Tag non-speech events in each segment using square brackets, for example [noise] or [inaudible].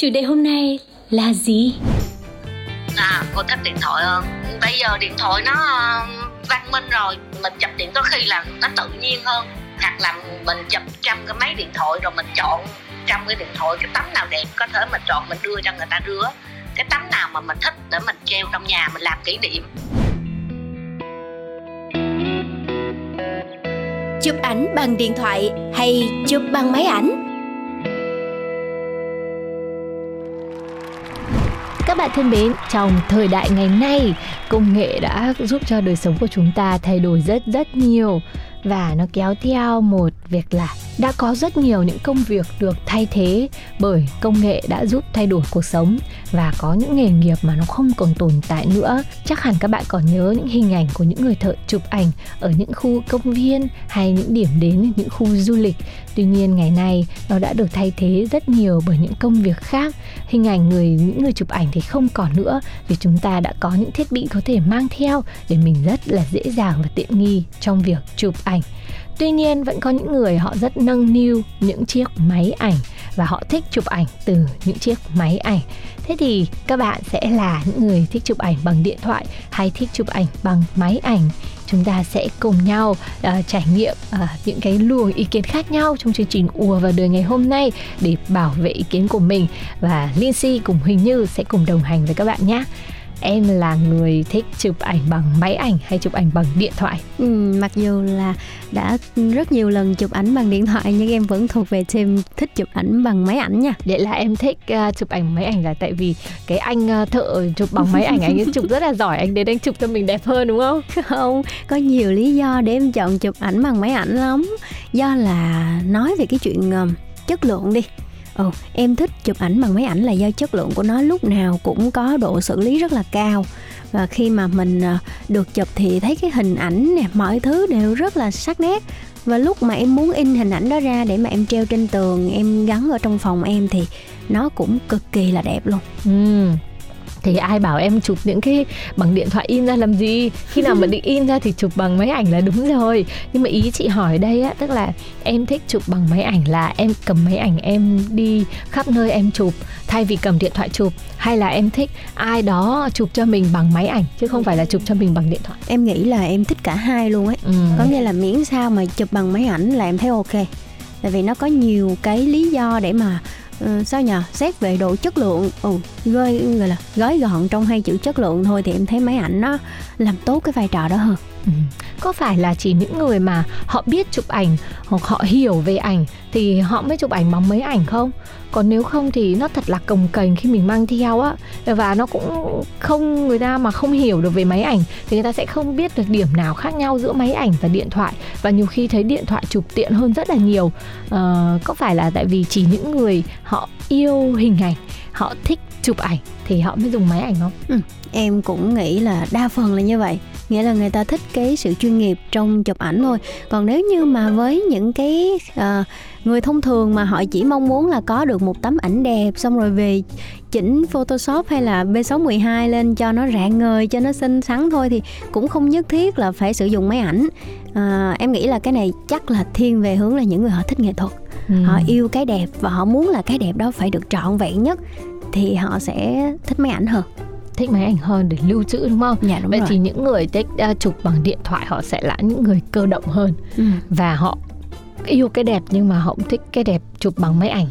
Chủ đề hôm nay là gì? À cô thích điện thoại hơn bây giờ điện thoại nó ờ, văn minh rồi. Mình chụp điện có khi là nó tự nhiên hơn. Hoặc là mình chụp trăm cái máy điện thoại rồi mình chọn trăm cái điện thoại cái tấm nào đẹp có thể mình chọn mình đưa cho người ta đưa. Cái tấm nào mà mình thích để mình treo trong nhà mình làm kỷ niệm. Chụp ảnh bằng điện thoại hay chụp bằng máy ảnh? Bạn thân mến, trong thời đại ngày nay, công nghệ đã giúp cho đời sống của chúng ta thay đổi rất rất nhiều và nó kéo theo một việc là đã có rất nhiều những công việc được thay thế bởi công nghệ đã giúp thay đổi cuộc sống và có những nghề nghiệp mà nó không còn tồn tại nữa. Chắc hẳn các bạn còn nhớ những hình ảnh của những người thợ chụp ảnh ở những khu công viên hay những điểm đến những khu du lịch. Tuy nhiên, ngày nay nó đã được thay thế rất nhiều bởi những công việc khác. Hình ảnh người, những người chụp ảnh thì không còn nữa vì chúng ta đã có những thiết bị có thể mang theo để mình rất là dễ dàng và tiện nghi trong việc chụp ảnh. Tuy nhiên vẫn có những người họ rất nâng niu những chiếc máy ảnh và họ thích chụp ảnh từ những chiếc máy ảnh. Thế thì các bạn sẽ là những người thích chụp ảnh bằng điện thoại hay thích chụp ảnh bằng máy ảnh? Chúng ta sẽ cùng nhau uh, trải nghiệm uh, những cái luồng ý kiến khác nhau trong chương trình ùa vào đời ngày hôm nay để bảo vệ ý kiến của mình và Lindsay cùng Huỳnh Như sẽ cùng đồng hành với các bạn nhé em là người thích chụp ảnh bằng máy ảnh hay chụp ảnh bằng điện thoại? Ừ, mặc dù là đã rất nhiều lần chụp ảnh bằng điện thoại nhưng em vẫn thuộc về team thích chụp ảnh bằng máy ảnh nha. Vậy là em thích uh, chụp ảnh máy ảnh là tại vì cái anh uh, thợ chụp bằng máy ảnh anh ấy chụp rất là giỏi anh đến anh chụp cho mình đẹp hơn đúng không? Không có nhiều lý do để em chọn chụp ảnh bằng máy ảnh lắm. Do là nói về cái chuyện uh, chất lượng đi Ừ, em thích chụp ảnh bằng máy ảnh là do chất lượng của nó lúc nào cũng có độ xử lý rất là cao. Và khi mà mình ờ, được chụp thì thấy cái hình ảnh nè mọi thứ đều rất là sắc nét. Và lúc mà em muốn in hình ảnh đó ra để mà em treo trên tường em gắn ở trong phòng em thì nó cũng cực kỳ là đẹp luôn. Ừ thì ai bảo em chụp những cái bằng điện thoại in ra làm gì? Khi nào mà định in ra thì chụp bằng máy ảnh là đúng rồi. Nhưng mà ý chị hỏi đây á tức là em thích chụp bằng máy ảnh là em cầm máy ảnh em đi khắp nơi em chụp thay vì cầm điện thoại chụp. Hay là em thích ai đó chụp cho mình bằng máy ảnh chứ không phải là chụp cho mình bằng điện thoại? Em nghĩ là em thích cả hai luôn ấy. Ừ. có nghĩa là miễn sao mà chụp bằng máy ảnh là em thấy ok. Tại vì nó có nhiều cái lý do để mà uh, sao nhờ? Xét về độ chất lượng. Ừ gói gọi là gói gọn trong hai chữ chất lượng thôi thì em thấy máy ảnh nó làm tốt cái vai trò đó hơn. Ừ. Có phải là chỉ những người mà họ biết chụp ảnh hoặc họ hiểu về ảnh thì họ mới chụp ảnh bằng máy ảnh không? Còn nếu không thì nó thật là cồng kềnh khi mình mang theo á và nó cũng không người ta mà không hiểu được về máy ảnh thì người ta sẽ không biết được điểm nào khác nhau giữa máy ảnh và điện thoại và nhiều khi thấy điện thoại chụp tiện hơn rất là nhiều. À, có phải là tại vì chỉ những người họ yêu hình ảnh, họ thích chụp ảnh thì họ mới dùng máy ảnh không? Ừ, em cũng nghĩ là đa phần là như vậy nghĩa là người ta thích cái sự chuyên nghiệp trong chụp ảnh thôi. Còn nếu như mà với những cái uh, người thông thường mà họ chỉ mong muốn là có được một tấm ảnh đẹp xong rồi về chỉnh Photoshop hay là B612 lên cho nó rạng ngời cho nó xinh xắn thôi thì cũng không nhất thiết là phải sử dụng máy ảnh. À, em nghĩ là cái này chắc là thiên về hướng là những người họ thích nghệ thuật. Ừ. họ yêu cái đẹp và họ muốn là cái đẹp đó phải được trọn vẹn nhất thì họ sẽ thích máy ảnh hơn thích máy ảnh hơn để lưu trữ đúng không? Dạ đúng Vậy rồi. thì những người thích uh, chụp bằng điện thoại họ sẽ là những người cơ động hơn Ừ. và họ yêu cái đẹp nhưng mà họ cũng thích cái đẹp chụp bằng máy ảnh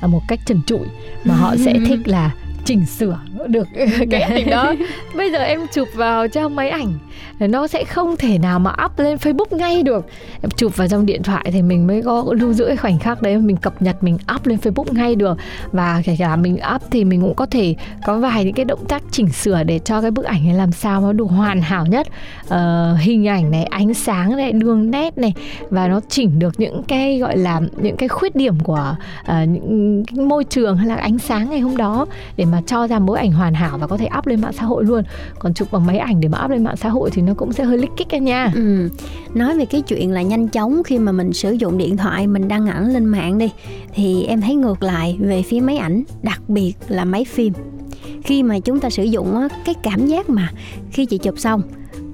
à, một cách trần trụi mà họ sẽ thích là chỉnh sửa được cái ảnh đó. [laughs] bây giờ em chụp vào trong máy ảnh nó sẽ không thể nào mà up lên Facebook ngay được. Em chụp vào trong điện thoại thì mình mới có lưu giữ cái khoảnh khắc đấy mình cập nhật mình up lên Facebook ngay được. Và kể cả mình up thì mình cũng có thể có vài những cái động tác chỉnh sửa để cho cái bức ảnh này làm sao nó được hoàn hảo nhất. Uh, hình ảnh này ánh sáng này đường nét này và nó chỉnh được những cái gọi là những cái khuyết điểm của uh, những môi trường hay là ánh sáng ngày hôm đó để mà cho ra mỗi ảnh hoàn hảo và có thể up lên mạng xã hội luôn. Còn chụp bằng máy ảnh để mà up lên mạng xã hội thì nó cũng sẽ hơi lích kích nha. Ừ. nói về cái chuyện là nhanh chóng khi mà mình sử dụng điện thoại mình đăng ảnh lên mạng đi thì em thấy ngược lại về phía máy ảnh đặc biệt là máy phim. Khi mà chúng ta sử dụng á, cái cảm giác mà khi chị chụp xong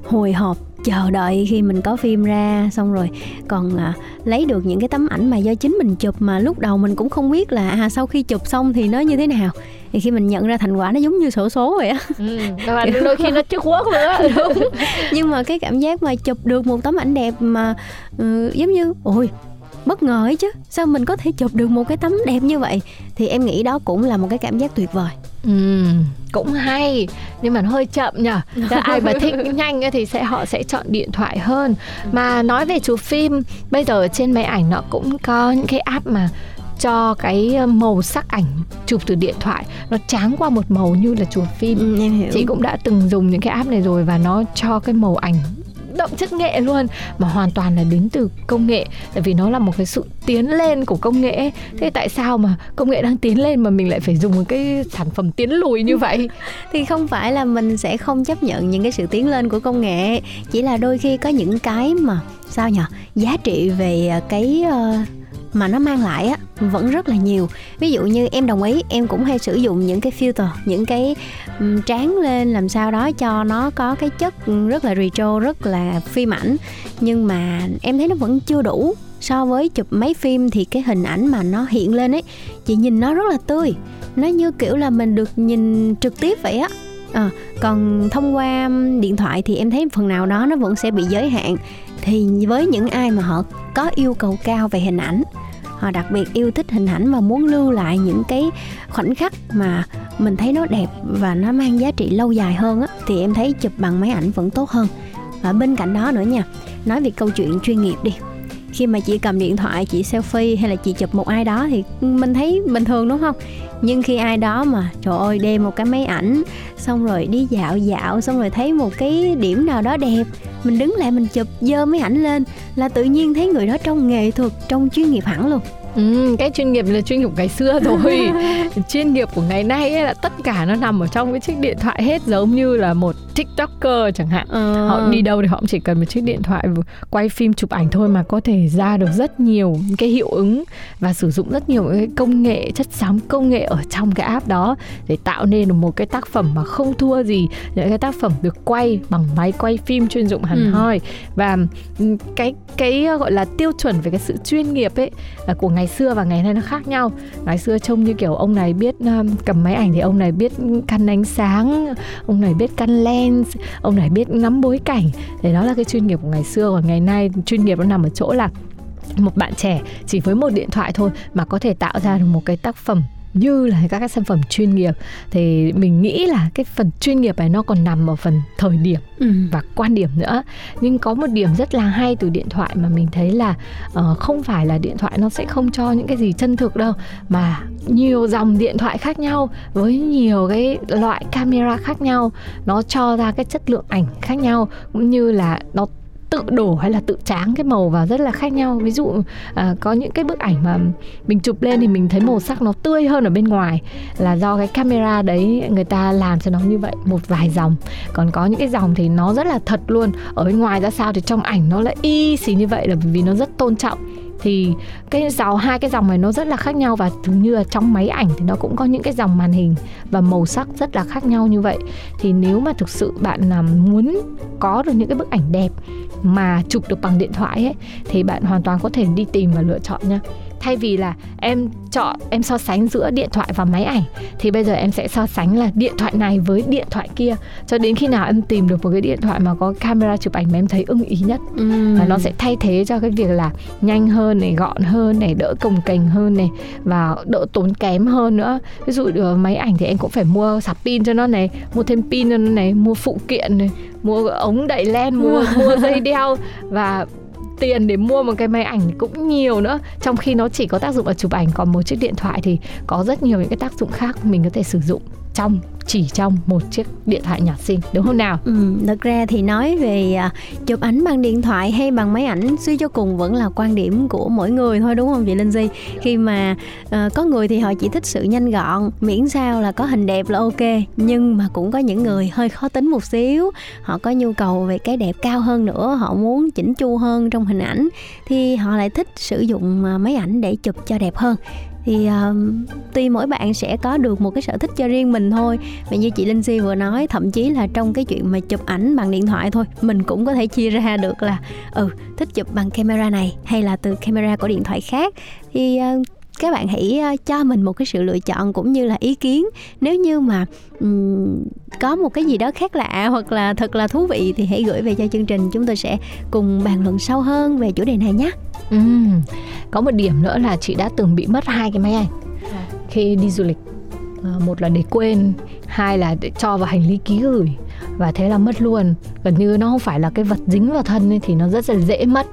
hồi hộp chờ đợi khi mình có phim ra xong rồi còn à, lấy được những cái tấm ảnh mà do chính mình chụp mà lúc đầu mình cũng không biết là à, sau khi chụp xong thì nó như thế nào. Thì khi mình nhận ra thành quả nó giống như sổ số vậy á. Ừ, và đôi khi nó trước quốc nữa [laughs] đúng. Nhưng mà cái cảm giác mà chụp được một tấm ảnh đẹp mà uh, giống như ôi bất ngờ ấy chứ. Sao mình có thể chụp được một cái tấm đẹp như vậy? Thì em nghĩ đó cũng là một cái cảm giác tuyệt vời Ừ, cũng hay nhưng mà nó hơi chậm nhở ai mà thích [laughs] nhanh thì sẽ họ sẽ chọn điện thoại hơn. Mà nói về chụp phim bây giờ trên máy ảnh nó cũng có những cái app mà cho cái ờ, màu sắc ảnh chụp từ điện thoại. Nó tráng qua một màu như là chụp phim. Ừ, chị cũng đã từng dùng những cái app này rồi và nó cho cái màu ảnh đậm chất nghệ luôn mà hoàn toàn là đến từ công nghệ tại vì nó là một cái sự tiến lên của công nghệ thế tại sao mà công nghệ đang tiến lên mà mình lại phải dùng một cái sản phẩm tiến lùi như vậy? [laughs] Thì không phải là mình sẽ không chấp nhận những cái sự tiến lên của công nghệ chỉ là đôi khi có những cái mà sao nhở giá trị về cái uh, mà nó mang lại á vẫn rất là nhiều. Ví dụ như em đồng ý em cũng hay sử dụng những cái filter những cái um, tráng lên làm sao đó cho nó có cái chất rất là retro rất là phim ảnh. Nhưng mà em thấy nó vẫn chưa đủ so với chụp máy phim thì cái hình ảnh mà nó hiện lên ấy chị nhìn nó rất là tươi. Nó như kiểu là mình được nhìn trực tiếp vậy á. À, còn thông qua điện thoại thì em thấy phần nào đó nó vẫn sẽ bị giới hạn thì với những ai mà họ có yêu cầu cao về hình ảnh, họ đặc biệt yêu thích hình ảnh và muốn lưu lại những cái khoảnh khắc mà mình thấy nó đẹp và nó mang giá trị lâu dài hơn á, thì em thấy chụp bằng máy ảnh vẫn tốt hơn. Và bên cạnh đó nữa nha, nói về câu chuyện chuyên nghiệp đi khi mà chị cầm điện thoại, chị selfie hay là chị chụp một ai đó thì mình thấy bình thường, đúng không? Nhưng khi ai đó mà, trời ơi, đem một cái máy ảnh, xong rồi đi dạo dạo, xong rồi thấy một cái điểm nào đó đẹp, mình đứng lại mình chụp, dơ máy ảnh lên là tự nhiên thấy người đó trong nghệ thuật, trong chuyên nghiệp hẳn luôn. Ừ, cái chuyên nghiệp là chuyên nghiệp ngày xưa rồi [laughs] chuyên nghiệp của ngày nay ấy là tất cả nó nằm ở trong cái chiếc điện thoại hết giống như là một tiktoker chẳng hạn ờ. họ đi đâu thì họ chỉ cần một chiếc điện thoại quay phim chụp ảnh thôi mà có thể ra được rất nhiều cái hiệu ứng và sử dụng rất nhiều cái công nghệ chất xám công nghệ ở trong cái app đó để tạo nên được một cái tác phẩm mà không thua gì những cái tác phẩm được quay bằng máy quay phim chuyên dụng hẳn ừ. hoi và ừ, cái cái gọi là tiêu chuẩn về cái sự chuyên nghiệp ấy là của ngày ngày xưa và ngày nay nó khác nhau. Ngày xưa trông như kiểu ông này biết um, cầm máy ảnh thì ông này biết căn ánh sáng ông này biết căn lens ông này biết ngắm bối cảnh. Để đó là cái chuyên nghiệp của ngày xưa. Còn ngày nay chuyên nghiệp nó nằm ở chỗ là một bạn trẻ chỉ với một điện thoại thôi mà có thể tạo ra được một cái tác phẩm như là các cái sản phẩm chuyên nghiệp thì mình nghĩ là cái phần chuyên nghiệp này nó còn nằm ở phần thời điểm ừ. và quan điểm nữa nhưng có một điểm rất là hay từ điện thoại mà mình thấy là uh, không phải là điện thoại nó sẽ không cho những cái gì chân thực đâu mà nhiều dòng điện thoại khác nhau với nhiều cái loại camera khác nhau nó cho ra cái chất lượng ảnh khác nhau cũng như là nó tự đổ hay là tự tráng cái màu vào rất là khác nhau. Ví dụ à, có những cái bức ảnh mà mình chụp lên thì mình thấy màu sắc nó tươi hơn ở bên ngoài là do cái camera đấy người ta làm cho nó như vậy một vài dòng. Còn có những cái dòng thì nó rất là thật luôn. Ở bên ngoài ra sao thì trong ảnh nó lại y xì như vậy là vì nó rất tôn trọng thì cái dòng, hai cái dòng này nó rất là khác nhau và dường như là trong máy ảnh thì nó cũng có những cái dòng màn hình và màu sắc rất là khác nhau như vậy. Thì nếu mà thực sự bạn à, muốn có được những cái bức ảnh đẹp mà chụp được bằng điện thoại ấy, thì bạn hoàn toàn có thể đi tìm và lựa chọn nha thay vì là em chọn em so sánh giữa điện thoại và máy ảnh thì bây giờ em sẽ so sánh là điện thoại này với điện thoại kia. Cho đến khi nào em tìm được một cái điện thoại mà có camera chụp ảnh mà em thấy ưng ý nhất. Ừ. và nó sẽ thay thế cho cái việc là nhanh hơn này gọn hơn này đỡ cồng kềnh hơn này và đỡ tốn kém hơn nữa. Ví dụ được máy ảnh thì em cũng phải mua sạc pin cho nó này mua thêm pin cho nó này mua phụ kiện này mua ống đẩy len mua mua dây đeo. Và tiền để mua một cái máy ảnh cũng nhiều nữa. Trong khi nó chỉ có tác dụng là chụp ảnh, còn một chiếc điện thoại thì có rất nhiều những cái tác dụng khác mình có thể sử dụng trong chỉ trong một chiếc điện thoại nhỏ xinh đúng không nào? Ừ, thật ra thì nói về à, chụp ảnh bằng điện thoại hay bằng máy ảnh suy cho cùng vẫn là quan điểm của mỗi người thôi đúng không chị Linh Di? Khi mà uh, có người thì họ chỉ thích sự nhanh gọn miễn sao là có hình đẹp là ok nhưng mà cũng có những người hơi khó tính một xíu. Họ có nhu cầu về cái đẹp cao hơn nữa họ muốn chỉnh chu hơn trong hình ảnh thì họ lại thích sử dụng à, máy ảnh để chụp cho đẹp hơn thì à, tuy mỗi bạn sẽ có được một cái sở thích cho riêng mình thôi và như chị Linh Si vừa nói thậm chí là trong cái chuyện mà chụp ảnh bằng điện thoại thôi mình cũng có thể chia ra [laughs] được là ừ thích chụp bằng camera này hay là từ camera của điện thoại khác. Thì uh, các bạn hãy ờ, cho mình một cái sự lựa chọn cũng như là ý kiến. Nếu như mà ừm, có một cái gì đó khác lạ hoặc là thật là thú vị thì hãy gửi về cho chương trình. Chúng tôi sẽ cùng bàn luận sâu hơn về chủ đề này nhé. Ừm, có một điểm nữa là chị đã từng bị mất hai cái máy ảnh khi đi du lịch. À, một là để quên hai là để cho vào hành lý ký gửi và thế là mất luôn. Gần như nó không phải là cái vật dính vào thân ấy, thì nó rất là dễ mất.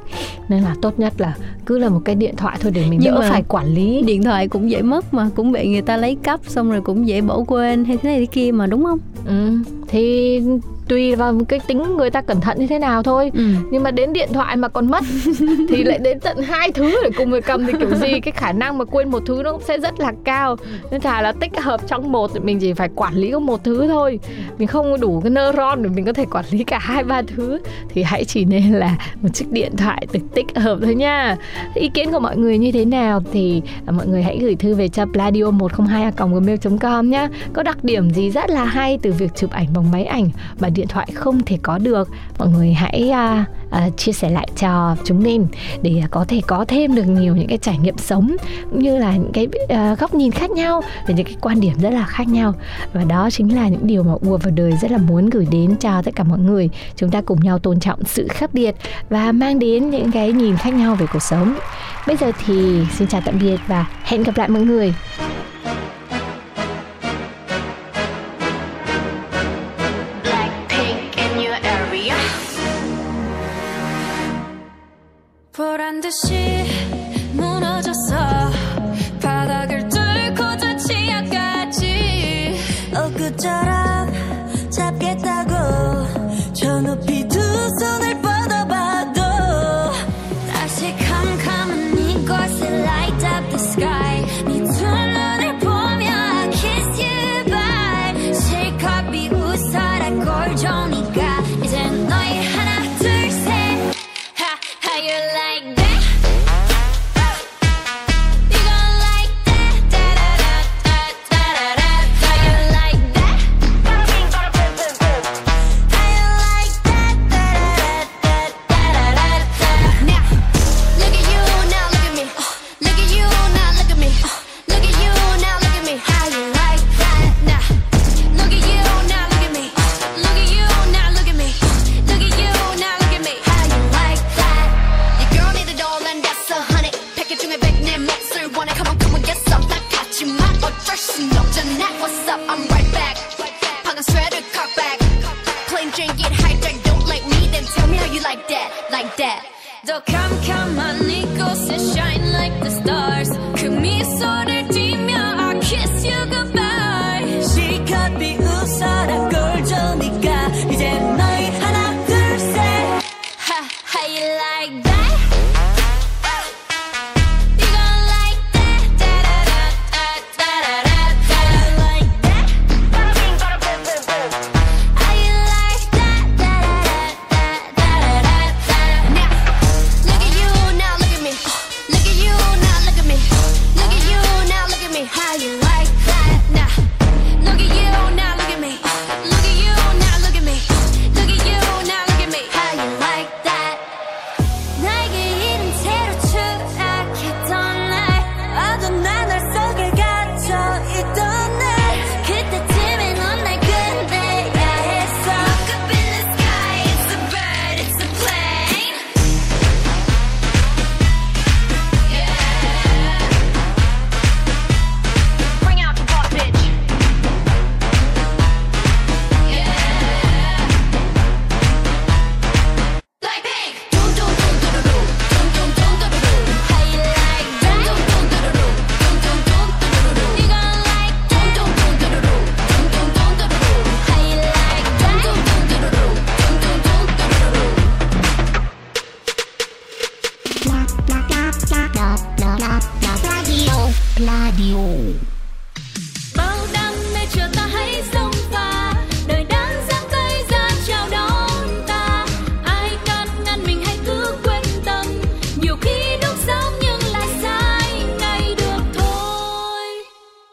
Nên là tốt nhất là cứ là một cái điện thoại thôi để mình Nhưng đỡ phải quản lý. điện thoại cũng dễ mất mà cũng bị người ta lấy cắp xong rồi cũng dễ bỏ quên hay thế này thế kia mà đúng không? Ừ, thì tùy vào cái tính người ta cẩn thận như thế nào thôi. Ừ. nhưng mà đến điện thoại mà còn mất [laughs] thì lại đến tận hai thứ để cùng người cầm. Thì kiểu gì cái khả năng mà quên một thứ nó cũng sẽ rất là cao. Nên thà là tích hợp trong một thì mình chỉ phải quản lý có một thứ thôi. Mình không đủ cái neuron để mình có thể quản lý cả hai ba thứ. Thì hãy chỉ nên là một chiếc điện thoại được tích hợp thôi nha. Ý kiến của mọi người như thế nào thì à, mọi người hãy gửi thư về cho pladio 102 gmail com nhá. Có đặc điểm gì rất là hay từ việc chụp ảnh bằng máy ảnh mà điện thoại không thể có được. Mọi người hãy à, à, chia sẻ lại cho chúng mình để có thể có thêm được nhiều những cái trải nghiệm sống cũng như là những cái à, góc nhìn khác nhau về những cái quan điểm rất là khác nhau. Và đó chính là những điều mà ùa vào đời rất là muốn gửi đến cho tất cả mọi người. Chúng ta cùng nhau tôn trọng sự khác biệt và mang đến những cái nhìn khác nhau về cuộc sống. Bây giờ thì xin chào tạm biệt và hẹn gặp lại mọi người. 듯이 무너졌어 바닥을 뚫고 저 지하까지. 엊그처럼 잡겠다고 저 높이 두 손을